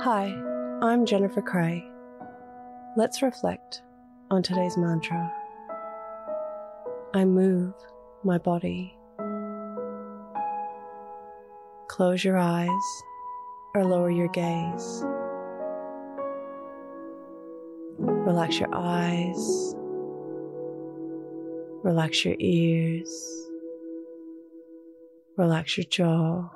Hi, I'm Jennifer Cray. Let's reflect on today's mantra. I move my body. Close your eyes or lower your gaze. Relax your eyes. Relax your ears. Relax your jaw.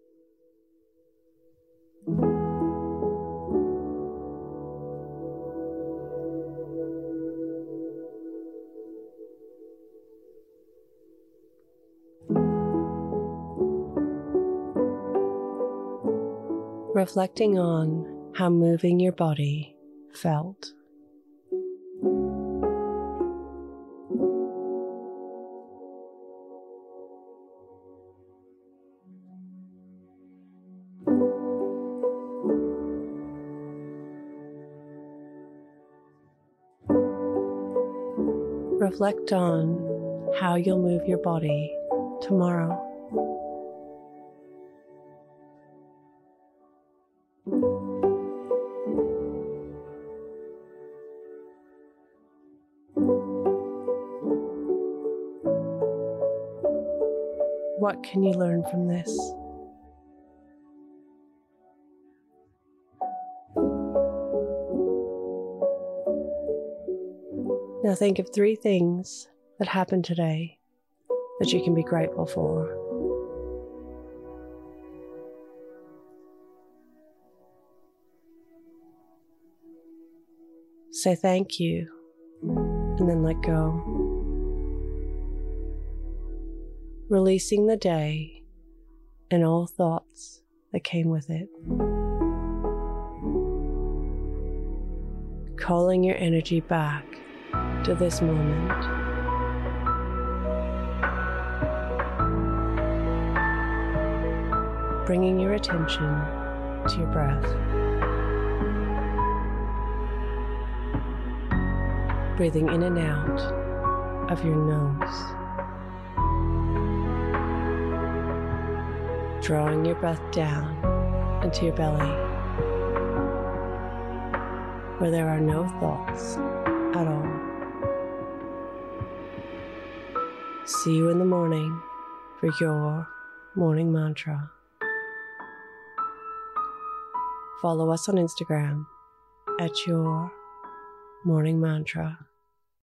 Reflecting on how moving your body felt. Reflect on how you'll move your body tomorrow. What can you learn from this? Now think of three things that happened today that you can be grateful for. Say thank you and then let go. Releasing the day and all thoughts that came with it. Calling your energy back to this moment. Bringing your attention to your breath. Breathing in and out of your nose. Drawing your breath down into your belly where there are no thoughts at all. See you in the morning for your morning mantra. Follow us on Instagram at your morning mantra.